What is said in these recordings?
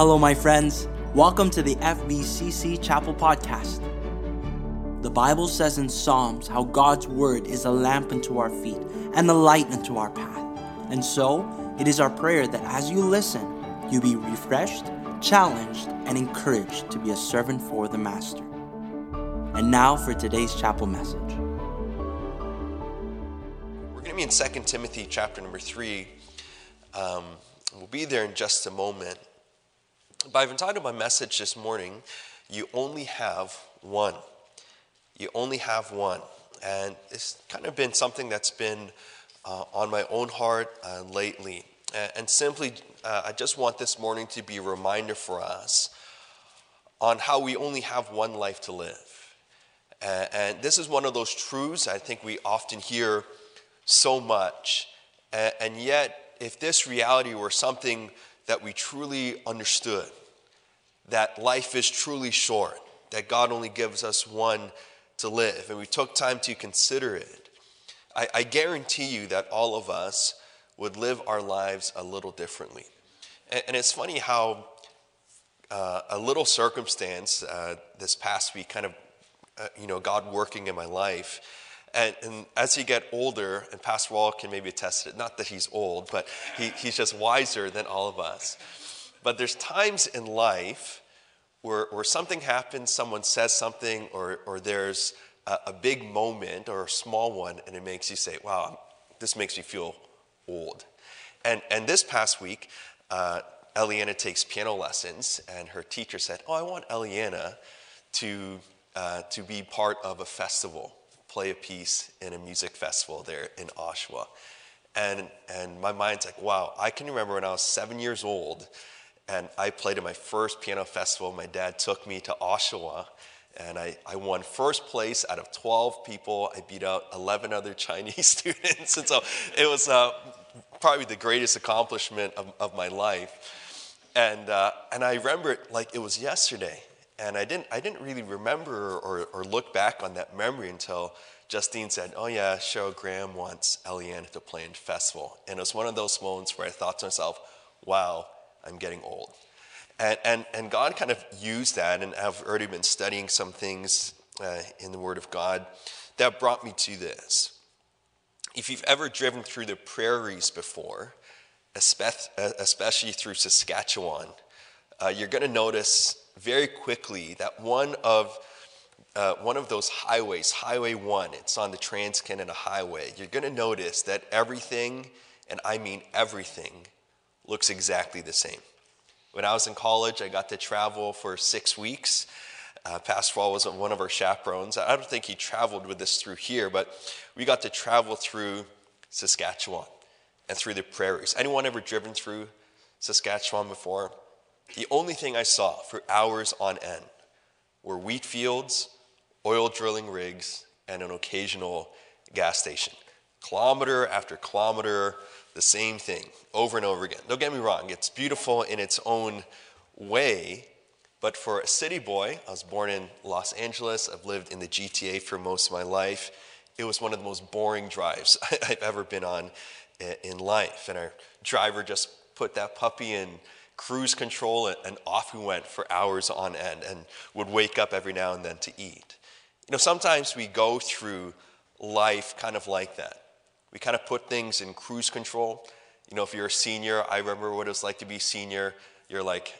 Hello, my friends. Welcome to the FBCC Chapel Podcast. The Bible says in Psalms how God's Word is a lamp unto our feet and a light unto our path. And so, it is our prayer that as you listen, you be refreshed, challenged, and encouraged to be a servant for the Master. And now for today's chapel message. We're going to be in 2 Timothy chapter number 3. Um, we'll be there in just a moment. But I've entitled my message this morning, You Only Have One. You Only Have One. And it's kind of been something that's been uh, on my own heart uh, lately. And, simply, uh, I just want this morning to be a reminder for us on how we only have one life to live. and this is one of those truths I think we often hear so much. and yet, if this reality were something that we truly understood, that life is truly short, that God only gives us one to live, and we took time to consider it, I, I guarantee you that all of us would live our lives a little differently. And, and it's funny how uh, a little circumstance uh, this past week kind of, uh, you know, God working in my life. And, and, as you get older, and Pastor Wall can maybe attest to it, not that he's old, but he, he's just wiser than all of us. But there's times in life where, where something happens, someone says something, or, or there's a, a big moment or a small one, and it makes you say, wow, this makes me feel old. And, and this past week, uh, Eliana takes piano lessons, and her teacher said, Oh, I want Eliana to, uh, to be part of a festival, play a piece in a music festival there in Oshawa. And, and my mind's like, wow, I can remember when I was seven years old and I played at my first piano festival. My dad took me to Oshawa and I, I won first place out of 12 people. I beat out 11 other Chinese students. And so it was uh, probably the greatest accomplishment of, of my life. And, uh, and I remember it like it was yesterday. And I didn't, I didn't really remember or, or look back on that memory until Justine said, Oh, yeah, Cheryl Graham wants Eliana to play in festival. And it was one of those moments where I thought to myself, wow, I'm getting old. And, and, and God kind of used that, and I've already been studying some things uh, in the Word of God that brought me to this. If you've ever driven through the prairies before, especially through Saskatchewan, uh, you're going to notice very quickly that one of uh, one of those highways, Highway 1, it's on the Trans Canada Highway, you're going to notice that everything, and I mean everything, looks exactly the same. When I was in college, I got to travel for six weeks. Uh, Pastor was one of our chaperones. I don't think he traveled with us through here, but we got to travel through Saskatchewan and through the prairies. Anyone ever driven through Saskatchewan before? The only thing I saw for hours on end were wheat fields, oil drilling rigs, and an occasional gas station. Kilometer after kilometer the same thing over and over again. Don't get me wrong, it's beautiful in its own way, but for a city boy, I was born in Los Angeles, I've lived in the GTA for most of my life. It was one of the most boring drives I've ever been on in life. And our driver just put that puppy in cruise control and off we went for hours on end and would wake up every now and then to eat. You know, sometimes we go through life kind of like that. We kind of put things in cruise control. You know, if you're a senior, I remember what it was like to be senior. You're like,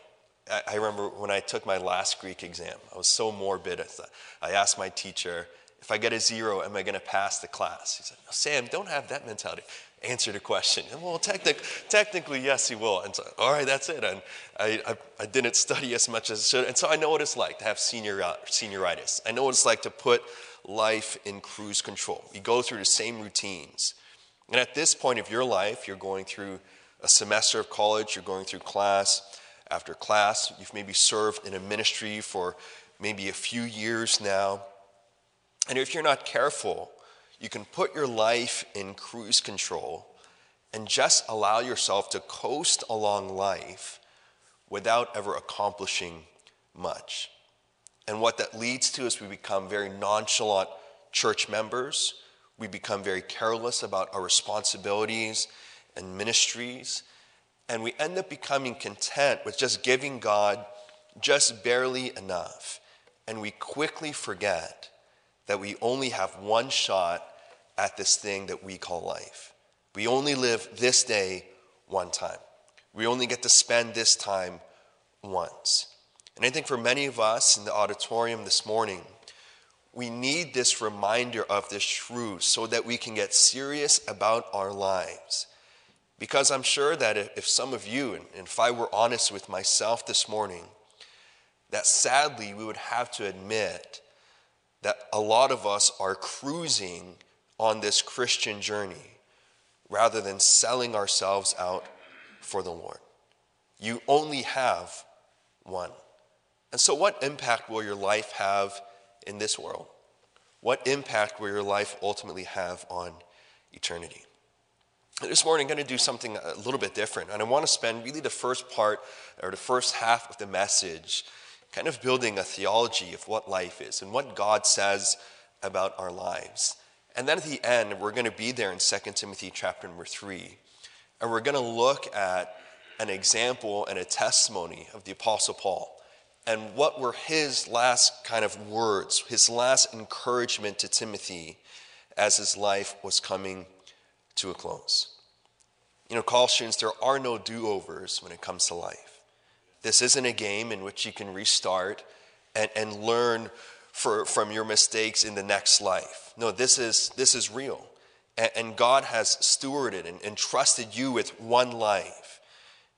I remember when I took my last Greek exam, I was so morbid. I asked my teacher, if I get a zero, am I going to pass the class? He said, Sam, don't have that mentality. Answer the question. And, well, technic- technically, yes, he will. And so, all right, that's it. And I, I, I, didn't study as much as I should. And so I know what it's like to have senior, uh, senioritis. I know what it's like to put life in cruise control. You go through the same routines. And at this point of your life, you're going through a semester of college, you're going through class after class, you've maybe served in a ministry for maybe a few years now. And if you're not careful, you can put your life in cruise control and just allow yourself to coast along life without ever accomplishing much. And what that leads to is we become very nonchalant church members we become very careless about our responsibilities and ministries. And we end up becoming content with just giving God just barely enough. And we quickly forget that we only have one shot at this thing that we call life. We only live this day one time. We only get to spend this time once. And I think for many of us in the auditorium this morning, we need this reminder of this truth so that we can get serious about our lives. Because I'm sure that if some of you, and if I were honest with myself this morning, that sadly we would have to admit that a lot of us are cruising on this Christian journey rather than selling ourselves out for the Lord. You only have one. And so, what impact will your life have in this world? What impact will your life ultimately have on eternity? This morning, I'm going to do something a little bit different. And I want to spend really the first part or the first half of the message kind of building a theology of what life is and what God says about our lives. And then at the end, we're going to be there in 2 Timothy chapter number 3. And we're going to look at an example and a testimony of the Apostle Paul and what were his last kind of words, his last encouragement to Timothy as his life was coming to a close. You know, college students, there are no do overs when it comes to life. This isn't a game in which you can restart and, and learn for, from your mistakes in the next life. No, this is, this is real. And, and God has stewarded and entrusted you with one life.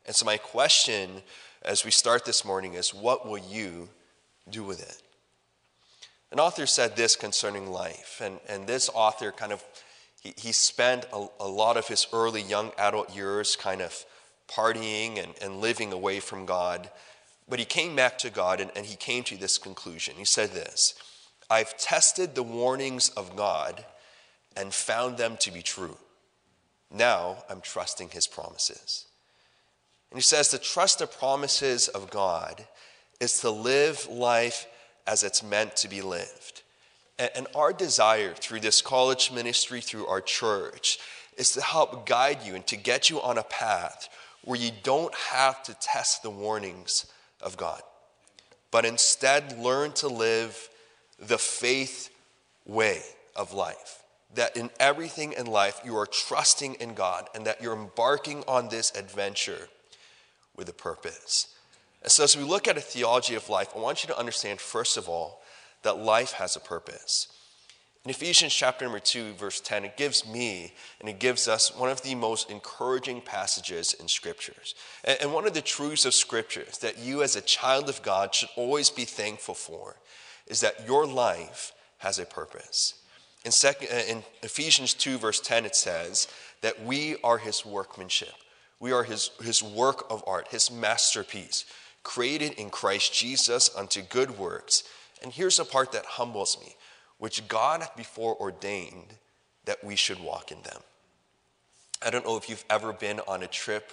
And so, my question as we start this morning is what will you do with it? An author said this concerning life, and, and this author kind of he, spent a, a lot of his early young adult years kind of partying and, and living away from God. But he came back to God and, and he came to this conclusion. He said this I've tested the warnings of God and found them to be true. Now I'm trusting his promises. And he says to trust the promises of God is to live life as it's meant to be lived. And our desire through this college ministry, through our church, is to help guide you and to get you on a path where you don't have to test the warnings of God, but instead learn to live the faith way of life. That in everything in life you are trusting in God and that you're embarking on this adventure with a purpose. And so, as we look at a theology of life, I want you to understand, first of all, that life has a purpose. In Ephesians chapter number 2, verse 10, it gives me and it gives us one of the most encouraging passages in scriptures. And one of the truths of scriptures that you, as a child of God, should always be thankful for is that your life has a purpose. In, second, uh, in Ephesians 2, verse 10, it says that we are his workmanship we are his, his work of art, his masterpiece, created in Christ Jesus unto good works. And here's the part that humbles me, which God before ordained that we should walk in them. I don't know if you've ever been on a trip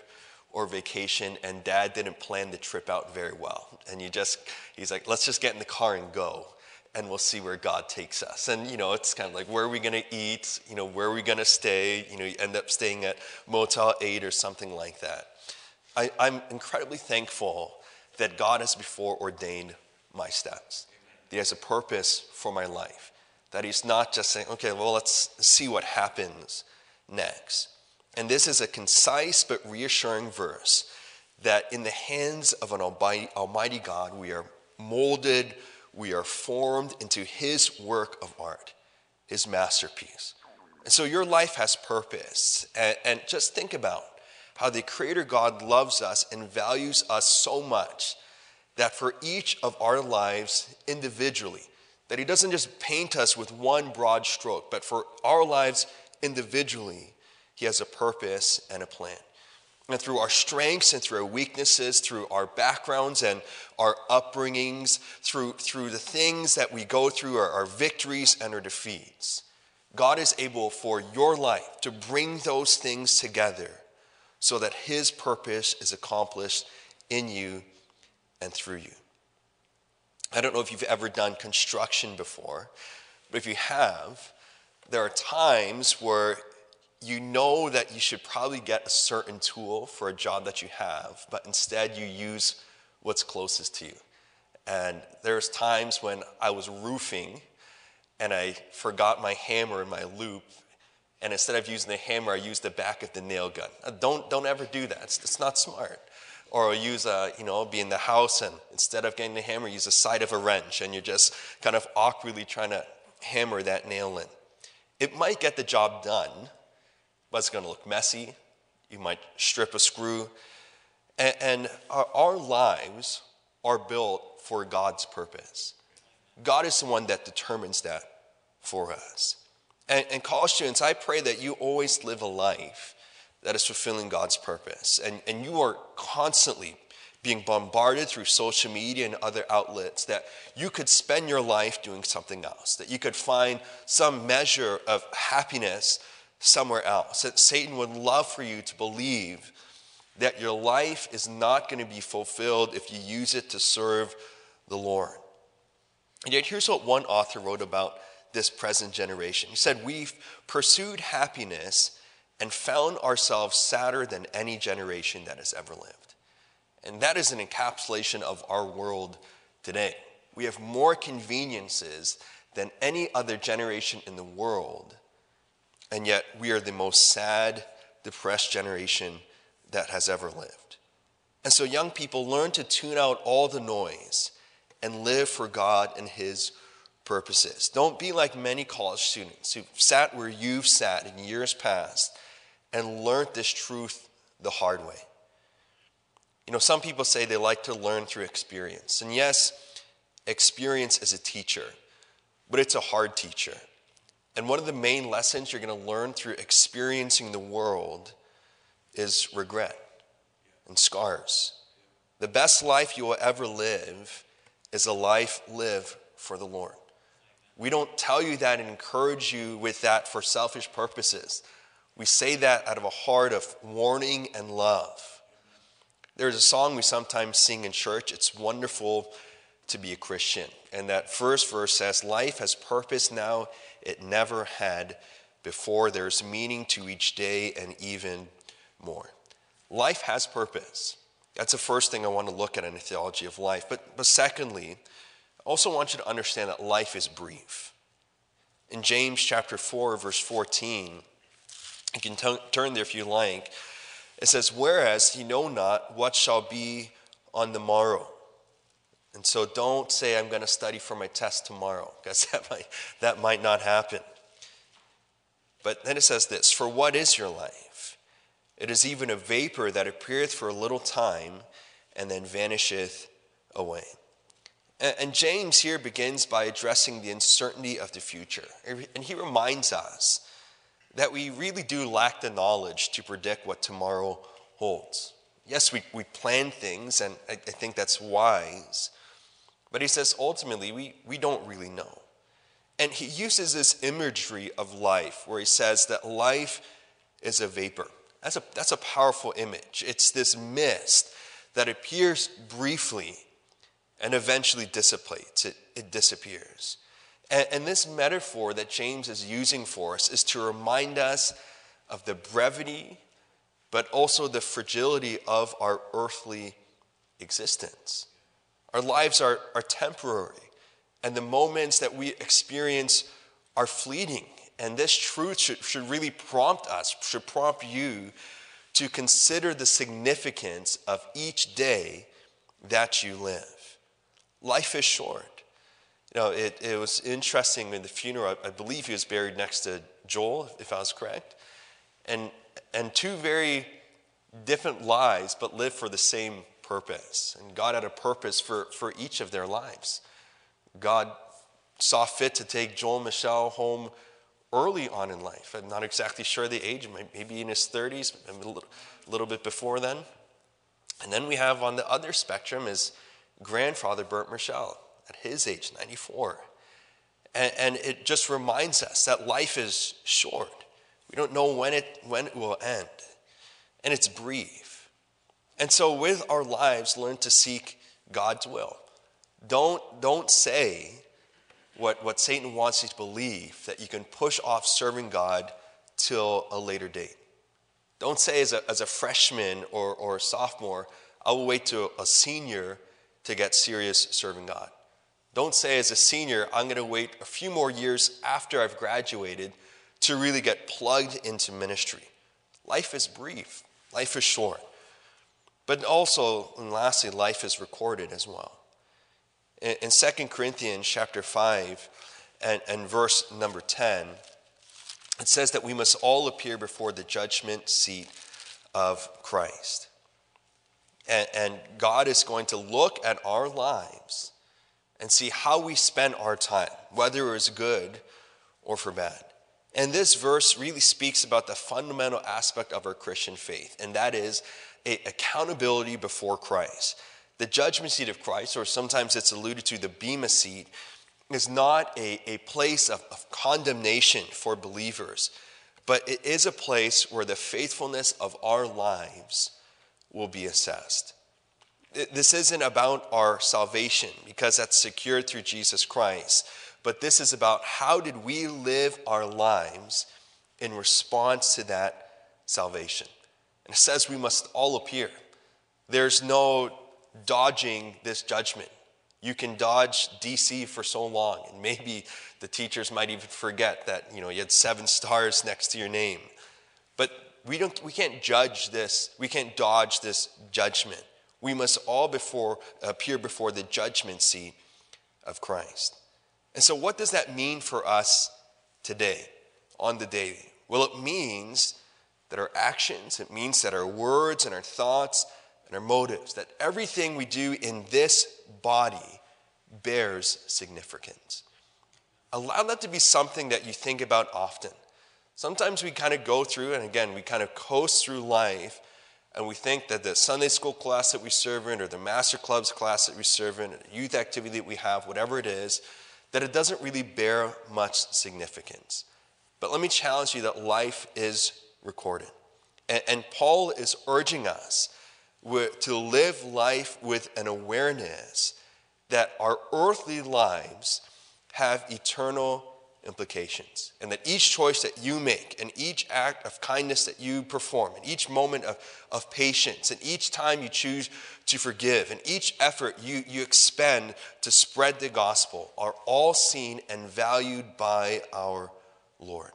or vacation and dad didn't plan the trip out very well. And you just, he's like, let's just get in the car and go and we'll see where God takes us. And, you know, it's kind of like, where are we going to eat? You know, where are we going to stay? You know, you end up staying at Motel 8 or something like that. I, I'm incredibly thankful that God has before ordained my steps. He has a purpose for my life. That He's not just saying, okay, well, let's see what happens next. And this is a concise but reassuring verse that in the hands of an almighty God, we are molded, we are formed into His work of art, His masterpiece. And so your life has purpose. And, and just think about how the Creator God loves us and values us so much that for each of our lives individually, that He doesn't just paint us with one broad stroke, but for our lives individually, He has a purpose and a plan and through our strengths and through our weaknesses, through our backgrounds and our upbringings, through, through the things that we go through, our, our victories and our defeats. God is able for your life to bring those things together so that His purpose is accomplished in you and through you. I don't know if you've ever done construction before, but if you have, there are times where you know that you should probably get a certain tool for a job that you have, but instead you use what's closest to you. And there's times when I was roofing and I forgot my hammer and my loop, and instead of using the hammer, I used the back of the nail gun. Don't, don't ever do that. It's, it's not smart. Or use a, you know, be in the house and instead of getting the hammer, use the side of a wrench and you're just kind of awkwardly trying to hammer that nail in. It might get the job done, but it's going to look messy. You might strip a screw. And, and our, our lives are built for God's purpose. God is the one that determines that for us. And, and college students, I pray that you always live a life that is fulfilling God's purpose. And, and you are constantly being bombarded through social media and other outlets that you could spend your life doing something else, that you could find some measure of happiness somewhere else. That Satan would love for you to believe that your life is not going to be fulfilled if you use it to serve the Lord. And yet, here's what one author wrote about this present generation. He said, We've pursued happiness and found ourselves sadder than any generation that has ever lived. And that is an encapsulation of our world today. We have more conveniences than any other generation in the world, and yet we are the most sad, depressed generation that has ever lived. And so, young people, learn to tune out all the noise and live for God and His purposes. Don't be like many college students who've sat where you've sat in years past and learned this truth the hard way. You know, some people say they like to learn through experience. And yes, experience is a teacher, but it's a hard teacher. And one of the main lessons you're going to learn through experiencing the world is regret and scars. The best life you will ever live is a life lived for the Lord. We don't tell you that and encourage you with that for selfish purposes. We say that out of a heart of warning and love. There's a song we sometimes sing in church. It's wonderful to be a Christian. And that first verse says, Life has purpose now it never had before. There's meaning to each day and even more. Life has purpose. That's the first thing I want to look at in the theology of life. But, but secondly, I also want you to understand that life is brief. In James chapter 4, verse 14, you can t- turn there if you like. It says, Whereas ye know not what shall be on the morrow. And so don't say, I'm going to study for my test tomorrow, because that might, that might not happen. But then it says this For what is your life? It is even a vapor that appeareth for a little time and then vanisheth away. And James here begins by addressing the uncertainty of the future. And he reminds us that we really do lack the knowledge to predict what tomorrow holds. Yes, we, we plan things, and I, I think that's wise. But he says ultimately, we, we don't really know. And he uses this imagery of life where he says that life is a vapor. That's a, that's a powerful image. It's this mist that appears briefly and eventually dissipates, it, it disappears. And, and this metaphor that James is using for us is to remind us of the brevity, but also the fragility of our earthly existence. Our lives are, are temporary, and the moments that we experience are fleeting and this truth should, should really prompt us, should prompt you to consider the significance of each day that you live. Life is short. You know, it, it was interesting in the funeral, I, I believe he was buried next to Joel, if I was correct. And, and two very different lives, but lived for the same purpose. And God had a purpose for, for each of their lives. God saw fit to take Joel Michelle home early on in life. I'm not exactly sure the age, maybe in his 30s, a little, little bit before then. And then we have on the other spectrum is grandfather, Bert Michelle, at his age, 94. And, and it just reminds us that life is short. We don't know when it, when it will end. And it's brief. And so, with our lives, learn to seek God's will. Don't, don't say, what, what Satan wants you to believe that you can push off serving God till a later date. Don't say as a, as a freshman or, or sophomore, I will wait till a senior to get serious serving God. Don't say as a senior, I'm going to wait a few more years after I've graduated to really get plugged into ministry. Life is brief, life is short. But also, and lastly, life is recorded as well. In, in 2 Corinthians chapter 5 and, and verse number 10, it says that we must all appear before the judgment seat of Christ. And, and God is going to look at our lives and see how we spent our time, whether it was good or for bad. And this verse really speaks about the fundamental aspect of our Christian faith, and that is accountability before Christ. The judgment seat of Christ, or sometimes it's alluded to the Bema seat, is not a, a place of, of condemnation for believers, but it is a place where the faithfulness of our lives will be assessed. This isn't about our salvation because that's secured through Jesus Christ, but this is about how did we live our lives in response to that salvation. And it says we must all appear. There's no dodging this judgment. You can dodge DC for so long, and maybe the teachers might even forget that you know you had seven stars next to your name. But we don't we can't judge this, we can't dodge this judgment. We must all before appear before the judgment seat of Christ. And so what does that mean for us today, on the day? Well, it means that our actions, it means that our words and our thoughts and our motives, that everything we do in this body bears significance. Allow that to be something that you think about often. Sometimes we kind of go through, and again, we kind of coast through life, and we think that the Sunday school class that we serve in, or the master clubs class that we serve in, or the youth activity that we have, whatever it is, that it doesn't really bear much significance. But let me challenge you that life is recorded. And, and Paul is urging us to live life with an awareness that our earthly lives have eternal implications. And that each choice that you make, and each act of kindness that you perform, and each moment of, of patience, and each time you choose to forgive, and each effort you, you expend to spread the gospel are all seen and valued by our Lord.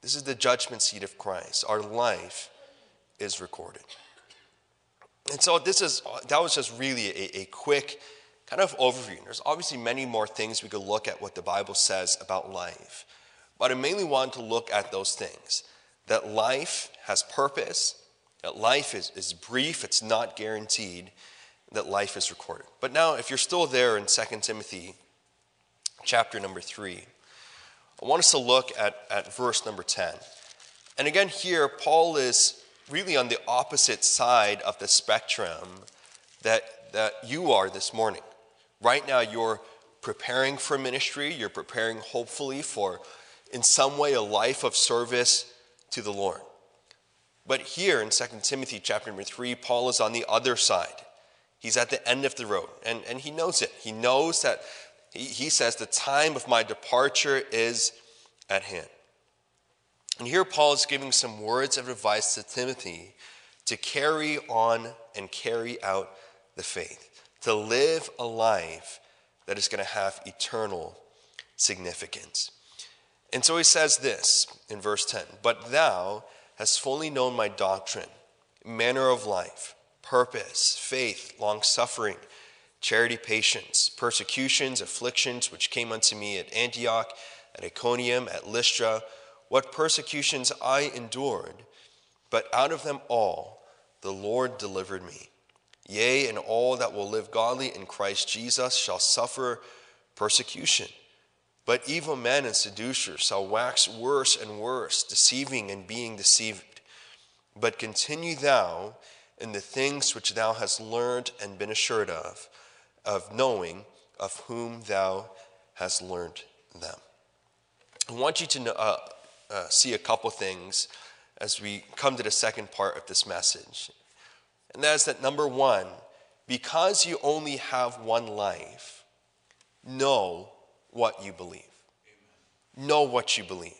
This is the judgment seat of Christ. Our life is recorded. And so this is that was just really a, a quick kind of overview. There's obviously many more things we could look at what the Bible says about life. But I mainly want to look at those things. That life has purpose, that life is, is brief, it's not guaranteed, that life is recorded. But now, if you're still there in 2 Timothy chapter number 3, I want us to look at, at verse number 10. And again, here, Paul is really on the opposite side of the spectrum that, that you are this morning. Right now, you're preparing for ministry, you're preparing, hopefully, for in some way a life of service to the Lord. But here in 2 Timothy chapter number 3, Paul is on the other side. He's at the end of the road, and, and he knows it. He knows that he, he says, The time of my departure is at hand. And here Paul is giving some words of advice to Timothy to carry on and carry out the faith, to live a life that is going to have eternal significance. And so he says this in verse 10 But thou hast fully known my doctrine, manner of life, purpose, faith, long suffering charity, patience, persecutions, afflictions which came unto me at Antioch, at Iconium, at Lystra, what persecutions I endured, but out of them all the Lord delivered me. Yea, and all that will live godly in Christ Jesus shall suffer persecution. But evil men and seducers shall wax worse and worse, deceiving and being deceived. But continue thou in the things which thou hast learned and been assured of of knowing of whom thou hast learned them. I want you to uh, uh, see a couple things as we come to the second part of this message. And that is that number one, because you only have one life, know what you believe. Amen. Know what you believe.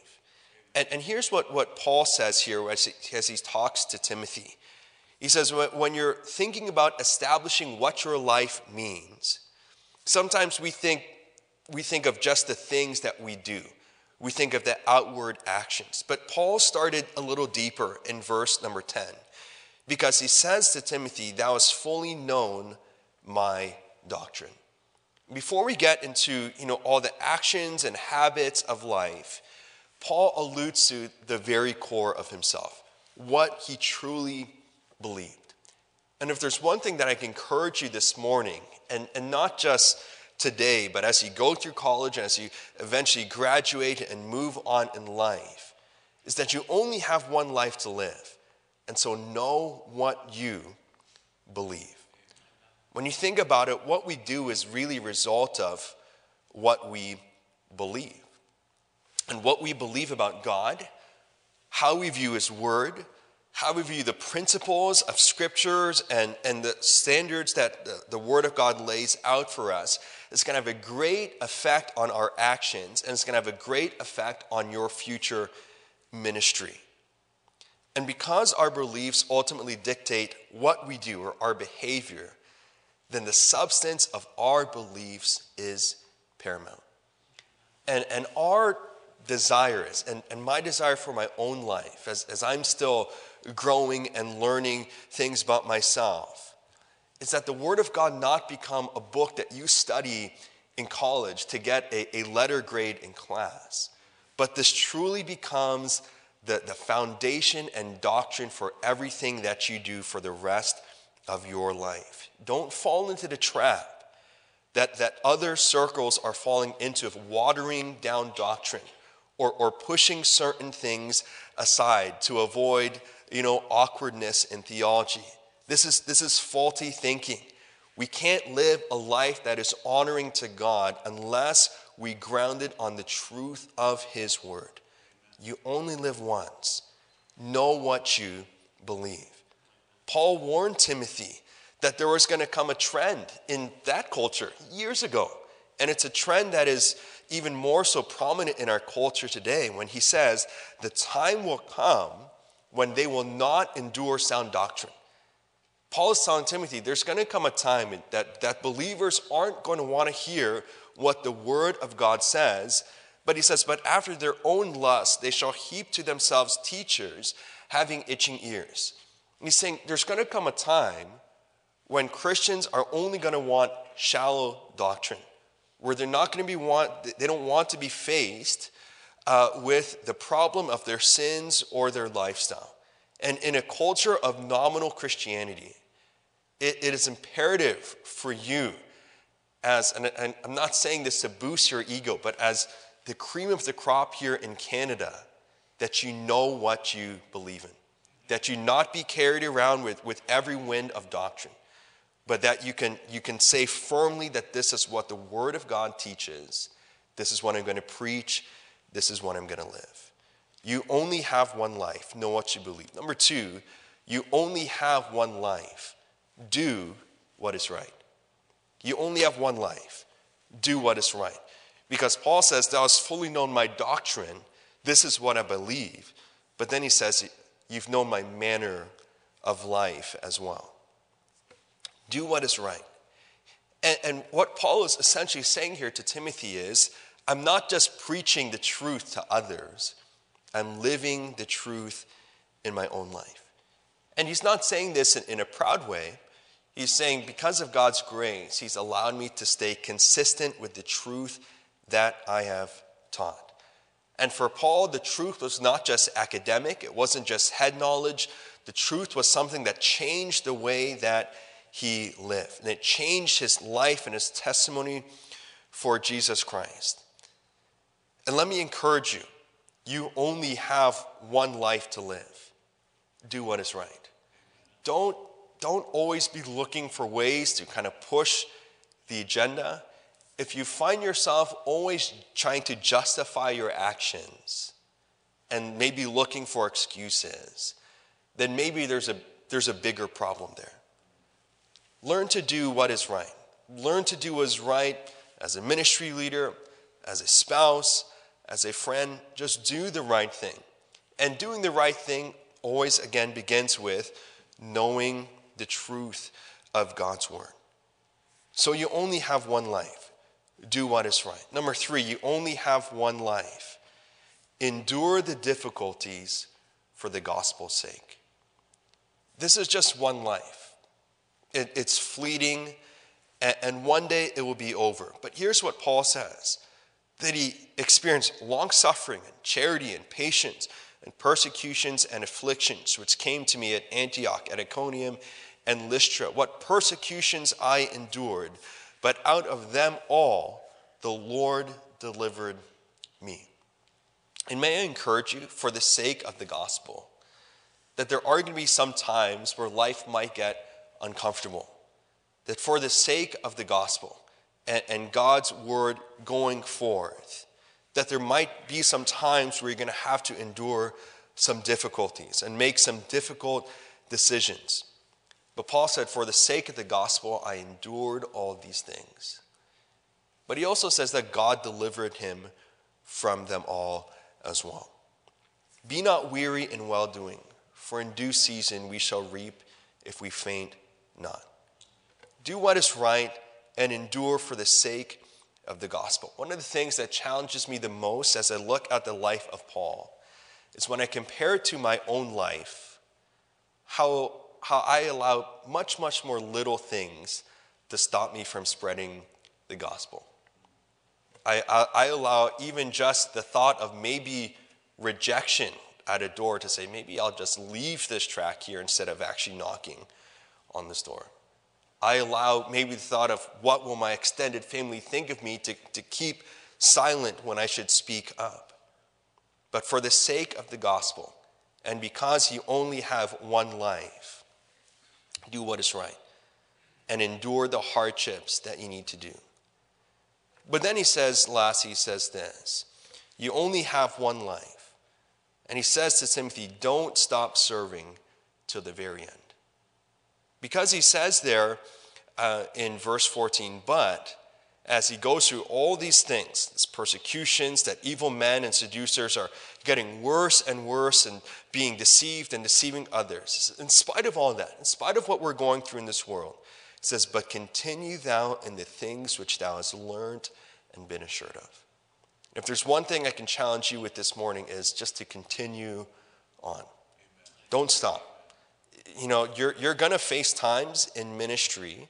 And, and here's what, what Paul says here as he, as he talks to Timothy. He says, when you're thinking about establishing what your life means, sometimes we think, we think of just the things that we do. We think of the outward actions. But Paul started a little deeper in verse number 10 because he says to Timothy, Thou hast fully known my doctrine. Before we get into you know, all the actions and habits of life, Paul alludes to the very core of himself, what he truly believed. And if there's one thing that I can encourage you this morning, and, and not just today, but as you go through college and as you eventually graduate and move on in life, is that you only have one life to live. And so know what you believe. When you think about it, what we do is really a result of what we believe. And what we believe about God, how we view His Word, how we view the principles of scriptures and, and the standards that the, the Word of God lays out for us is going to have a great effect on our actions and it's going to have a great effect on your future ministry. And because our beliefs ultimately dictate what we do or our behavior, then the substance of our beliefs is paramount. And, and our desire is, and, and my desire for my own life, as, as I'm still growing and learning things about myself, is that the Word of God not become a book that you study in college to get a, a letter grade in class, but this truly becomes the, the foundation and doctrine for everything that you do for the rest of your life. Don't fall into the trap that, that other circles are falling into of watering down doctrine or, or pushing certain things aside to avoid you know, awkwardness in theology. This is, this is faulty thinking. We can't live a life that is honoring to God unless we ground it on the truth of His Word. You only live once. Know what you believe. Paul warned Timothy that there was going to come a trend in that culture years ago. And it's a trend that is even more so prominent in our culture today when he says, The time will come when they will not endure sound doctrine. Paul is telling Timothy, there's going to come a time that, that believers aren't going to want to hear what the word of God says. But he says, But after their own lust, they shall heap to themselves teachers having itching ears. And he's saying there's going to come a time when Christians are only going to want shallow doctrine, where they're not going to be want, they don't want to be faced uh, with the problem of their sins or their lifestyle. And in a culture of nominal Christianity, it, it is imperative for you, as, and, and I'm not saying this to boost your ego, but as the cream of the crop here in Canada, that you know what you believe in, that you not be carried around with, with every wind of doctrine, but that you can, you can say firmly that this is what the Word of God teaches, this is what I'm going to preach, this is what I'm going to live. You only have one life. Know what you believe. Number two, you only have one life. Do what is right. You only have one life. Do what is right. Because Paul says, Thou hast fully known my doctrine. This is what I believe. But then he says, You've known my manner of life as well. Do what is right. And, and what Paul is essentially saying here to Timothy is I'm not just preaching the truth to others, I'm living the truth in my own life. And he's not saying this in, in, a proud way. He's saying, because of God's grace, he's allowed me to stay consistent with the truth that I have taught. And for Paul, the truth was not just academic, it wasn't just head knowledge. The truth was something that changed the way that he lived. And it changed his life and his testimony for Jesus Christ. And let me encourage you you only have one life to live. Do what is right. Don't, don't always be looking for ways to kind of push the agenda. If you find yourself always trying to justify your actions and maybe looking for excuses, then maybe there's a, there's a bigger problem there. Learn to do what is right. Learn to do what is right as a ministry leader, as a spouse, as a friend, just do the right thing. And doing the right thing always, again, begins with knowing the truth of God's word. So you only have one life. Do what is right. Number three, you only have one life. Endure the difficulties for the gospel's sake. This is just one life. It, it's fleeting, and, and one day it will be over. But here's what Paul says that he experienced long suffering and charity and patience and persecutions and afflictions which came to me at Antioch, at Iconium, and Lystra. What persecutions I endured, but out of them all the Lord delivered me. And may I encourage you, for the sake of the gospel, that there are going to be some times where life might get uncomfortable. That for the sake of the gospel and, and God's word going forth, that there might be some times where you're going to have to endure some difficulties and make some difficult decisions. But Paul said, For the sake of the gospel, I endured all these things. But he also says that God delivered him from them all as well. Be not weary in well doing, for in due season we shall reap if we faint not. Do what is right and endure for the sake of the gospel. One of the things that challenges me the most as I look at the life of Paul is when I compare it to my own life, how, how I allow much, much more little things to stop me from spreading the gospel. I, I, I allow even just the thought of maybe rejection at a door to say, maybe I'll just leave this track here instead of actually knocking on this door. I allow maybe the thought of what will my extended family think of me to, to keep silent when I should speak up. But for the sake of the gospel, and because you only have one life, do what is right and endure the hardships that you need to do. But then he says, last, he says this You only have one life. And he says to Timothy, Don't stop serving till the very end. Because he says there uh, in verse 14, but as he goes through all these things, these persecutions, that evil men and seducers are getting worse and worse and being deceived and deceiving others. In spite of all that, in spite of what we're going through in this world, it says, But continue thou in the things which thou hast learned and been assured of. If there's one thing I can challenge you with this morning is just to continue on. Amen. Don't stop you know, you're, you're going to face times in ministry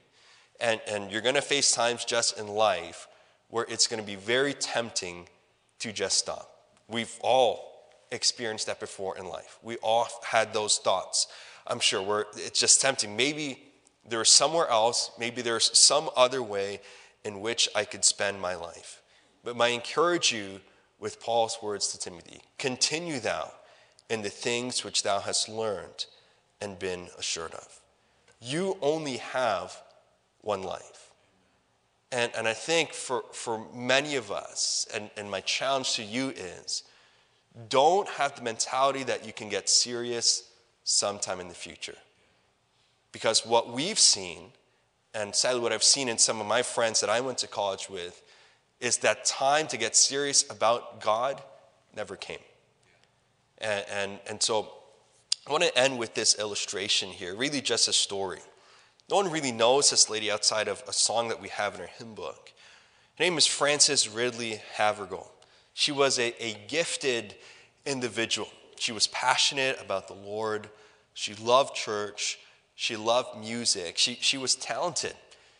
and, and you're going to face times just in life where it's going to be very tempting to just stop. We've all experienced that before in life. We all had those thoughts. I'm sure where it's just tempting. Maybe there's somewhere else, maybe there's some other way in which I could spend my life. But I encourage you with Paul's words to Timothy continue thou in the things which thou hast learned and been assured of. You only have one life. And, and I think for, for many of us, and, and my challenge to you is don't have the mentality that you can get serious sometime in the future. Because what we've seen, and sadly what I've seen in some of my friends that I went to college with, is that time to get serious about God never came. And, and, and so I want to end with this illustration here, really just a story. No one really knows this lady outside of a song that we have in our hymn book. Her name is Frances Ridley Havergal. She was a, a gifted individual. She was passionate about the Lord. She loved church. She loved music. She, she was talented.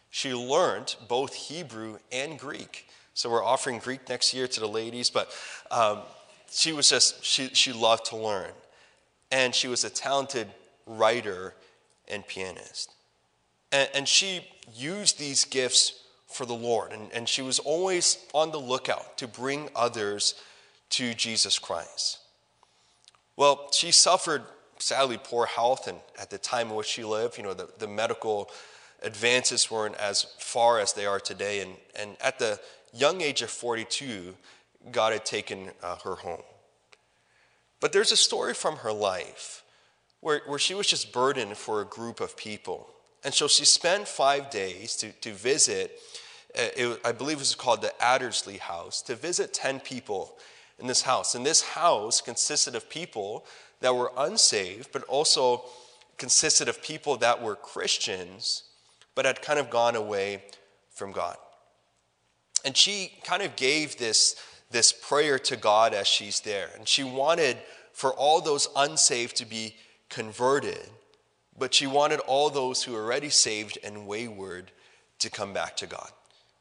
She learned both Hebrew and Greek. So we're offering Greek next year to the ladies, but um, she was just, she, she loved to learn and she was a talented writer and pianist. And, and she used these gifts for the Lord, and, and she was always on the lookout to bring others to Jesus Christ. Well, she suffered sadly poor health, and at the time in which she lived, you know, the, the medical advances weren't as far as they are today. And, and at the young age of 42, God had taken uh, her home. But there's a story from her life where, where she was just burdened for a group of people. And so she spent five days to, to visit, uh, it, I believe it was called the Addersley House, to visit 10 people in this house. And this house consisted of people that were unsaved, but also consisted of people that were Christians, but had kind of gone away from God. And she kind of gave this, this prayer to God as she's there. And she wanted for all those unsaved to be converted, but she wanted all those who were already saved and wayward to come back to God.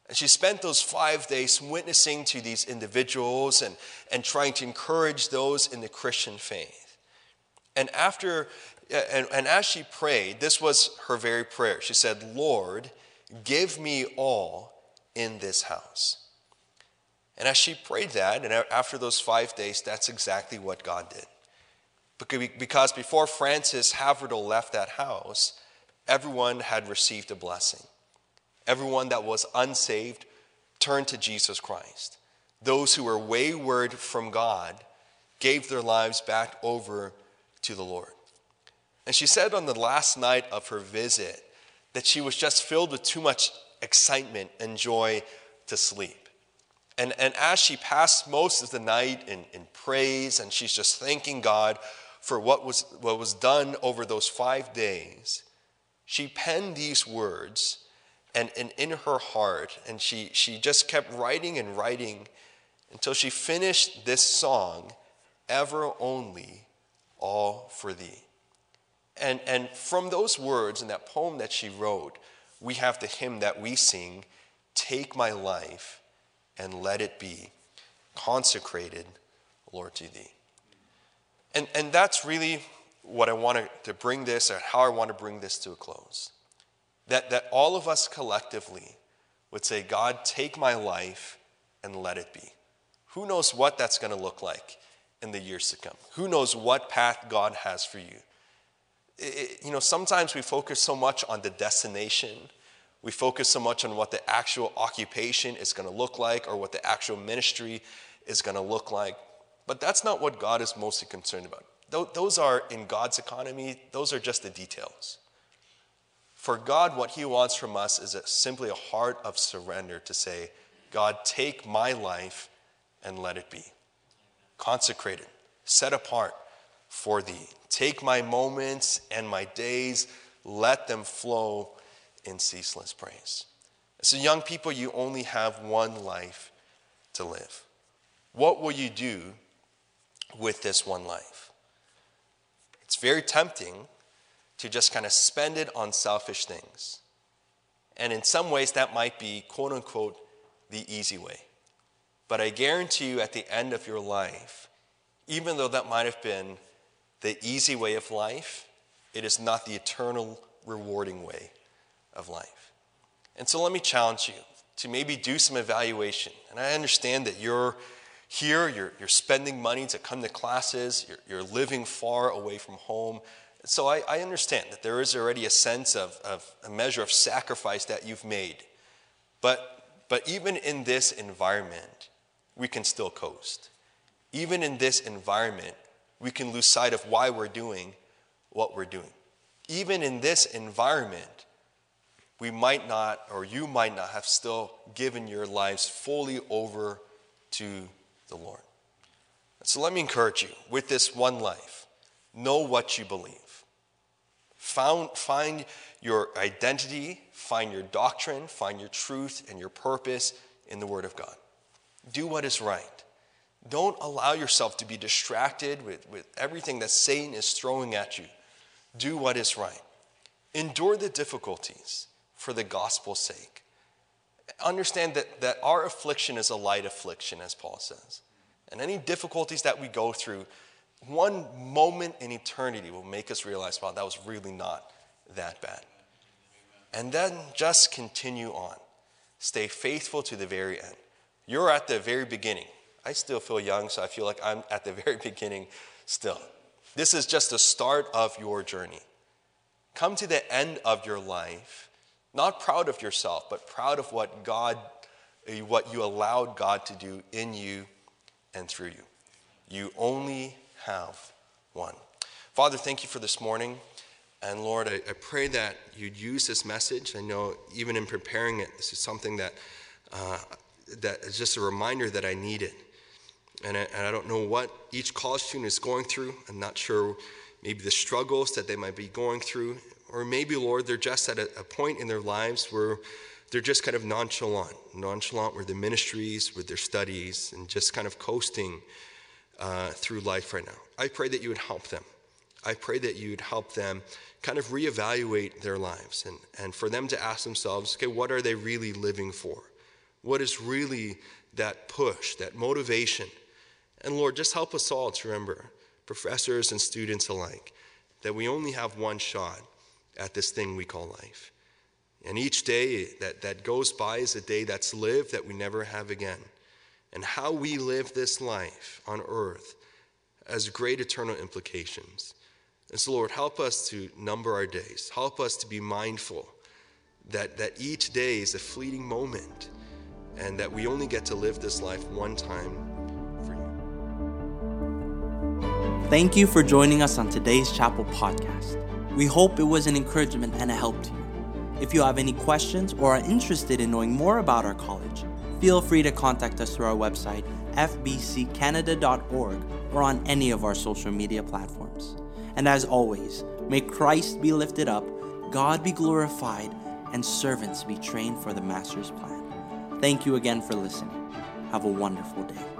And she spent those five days witnessing to these individuals and, and trying to encourage those in the Christian faith. And after, and, and as she prayed, this was her very prayer. She said, Lord, give me all in this house. And as she prayed that, and after those five days, that's exactly what God did. Because before Frances Havergal left that house, everyone had received a blessing. Everyone that was unsaved turned to Jesus Christ. Those who were wayward from God gave their lives back over to the Lord. And she said on the last night of her visit that she was just filled with too much excitement and joy to sleep. And, and as she passed most of the night in, in praise and she's just thanking God for what was, what was done over those five days, she penned these words and, and in her heart, and she, she just kept writing and writing until she finished this song, Ever Only, All for Thee. And, and from those words and that poem that she wrote, we have the hymn that we sing, Take My Life and Let It Be Consecrated, Lord, to Thee. And, and that's really what I want to bring this, or how I want to bring this to a close that, that all of us collectively would say, God, take my life and let it be. Who knows what that's going to look like in the years to come? Who knows what path God has for you? It, you know, sometimes we focus so much on the destination. We focus so much on what the actual occupation is going to look like or what the actual ministry is going to look like. But that's not what God is mostly concerned about. Those are, in God's economy, those are just the details. For God, what He wants from us is a, simply a heart of surrender to say, God, take my life and let it be. Consecrated, set apart for Thee. Take my moments and my days, let them flow in ceaseless praise. So, young people, you only have one life to live. What will you do with this one life? It's very tempting to just kind of spend it on selfish things. And in some ways, that might be, quote unquote, the easy way. But I guarantee you, at the end of your life, even though that might have been the easy way of life, it is not the eternal, rewarding way of life. And so let me challenge you to maybe do some evaluation. And I understand that you're here, you're, you're spending money to come to classes, you're, you're living far away from home. So I, I, understand that there is already a sense of, of a measure of sacrifice that you've made. But, but even in this environment, we can still coast. Even in this environment, we can lose sight of why we're doing what we're doing. Even in this environment, we might not, or you might not have still given your lives fully over to the Lord. So let me encourage you with this one life, know what you believe. Found, find your identity, find your doctrine, find your truth and your purpose in the Word of God. Do what is right. Don't allow yourself to be distracted with, with everything that Satan is throwing at you. Do what is right. Endure the difficulties for the gospel's sake. Understand that, that our affliction is a light affliction, as Paul says. And any difficulties that we go through, one moment in eternity will make us realize, wow, that was really not that bad. And then just continue on. Stay faithful to the very end. You're at the very beginning. I still feel young, so I feel like I'm at the very beginning still. This is just the start of your journey. Come to the end of your life, not proud of yourself, but proud of what God, what you allowed God to do in you and through you. You only have one. Father, thank you for this morning. And Lord, I, I, pray that you'd use this message. I know even in preparing it, this is something that, uh, that is just a reminder that I need it. And I, and I don't know what each college student is going through. I'm not sure maybe the struggles that they might be going through. Or maybe, Lord, they're just at a, a point in their lives where they're just kind of nonchalant, nonchalant with their ministries, with their studies, and just kind of coasting uh, through life right now. I pray that you would help them. I pray that you would help them kind of reevaluate their lives and, and for them to ask themselves, okay, what are they really living for? What is really that push, that motivation? And Lord, just help us all to remember, professors and students alike, that we only have one shot at this thing we call life. And each day that, that goes by is a day that's lived that we never have again. And how we live this life on earth has great eternal implications. And so, Lord, help us to number our days. Help us to be mindful that, that each day is a fleeting moment and that we only get to live this life one time for you. Thank you for joining us on today's Chapel podcast. We hope it was an encouragement and a help to you. If you have any questions or are interested in knowing more about our college, feel free to contact us through our website, fbccanada.org, or on any of our social media platforms. And as always, may Christ be lifted up, God be glorified, and servants be trained for the Master's plan. Thank you again for listening. Have a wonderful day.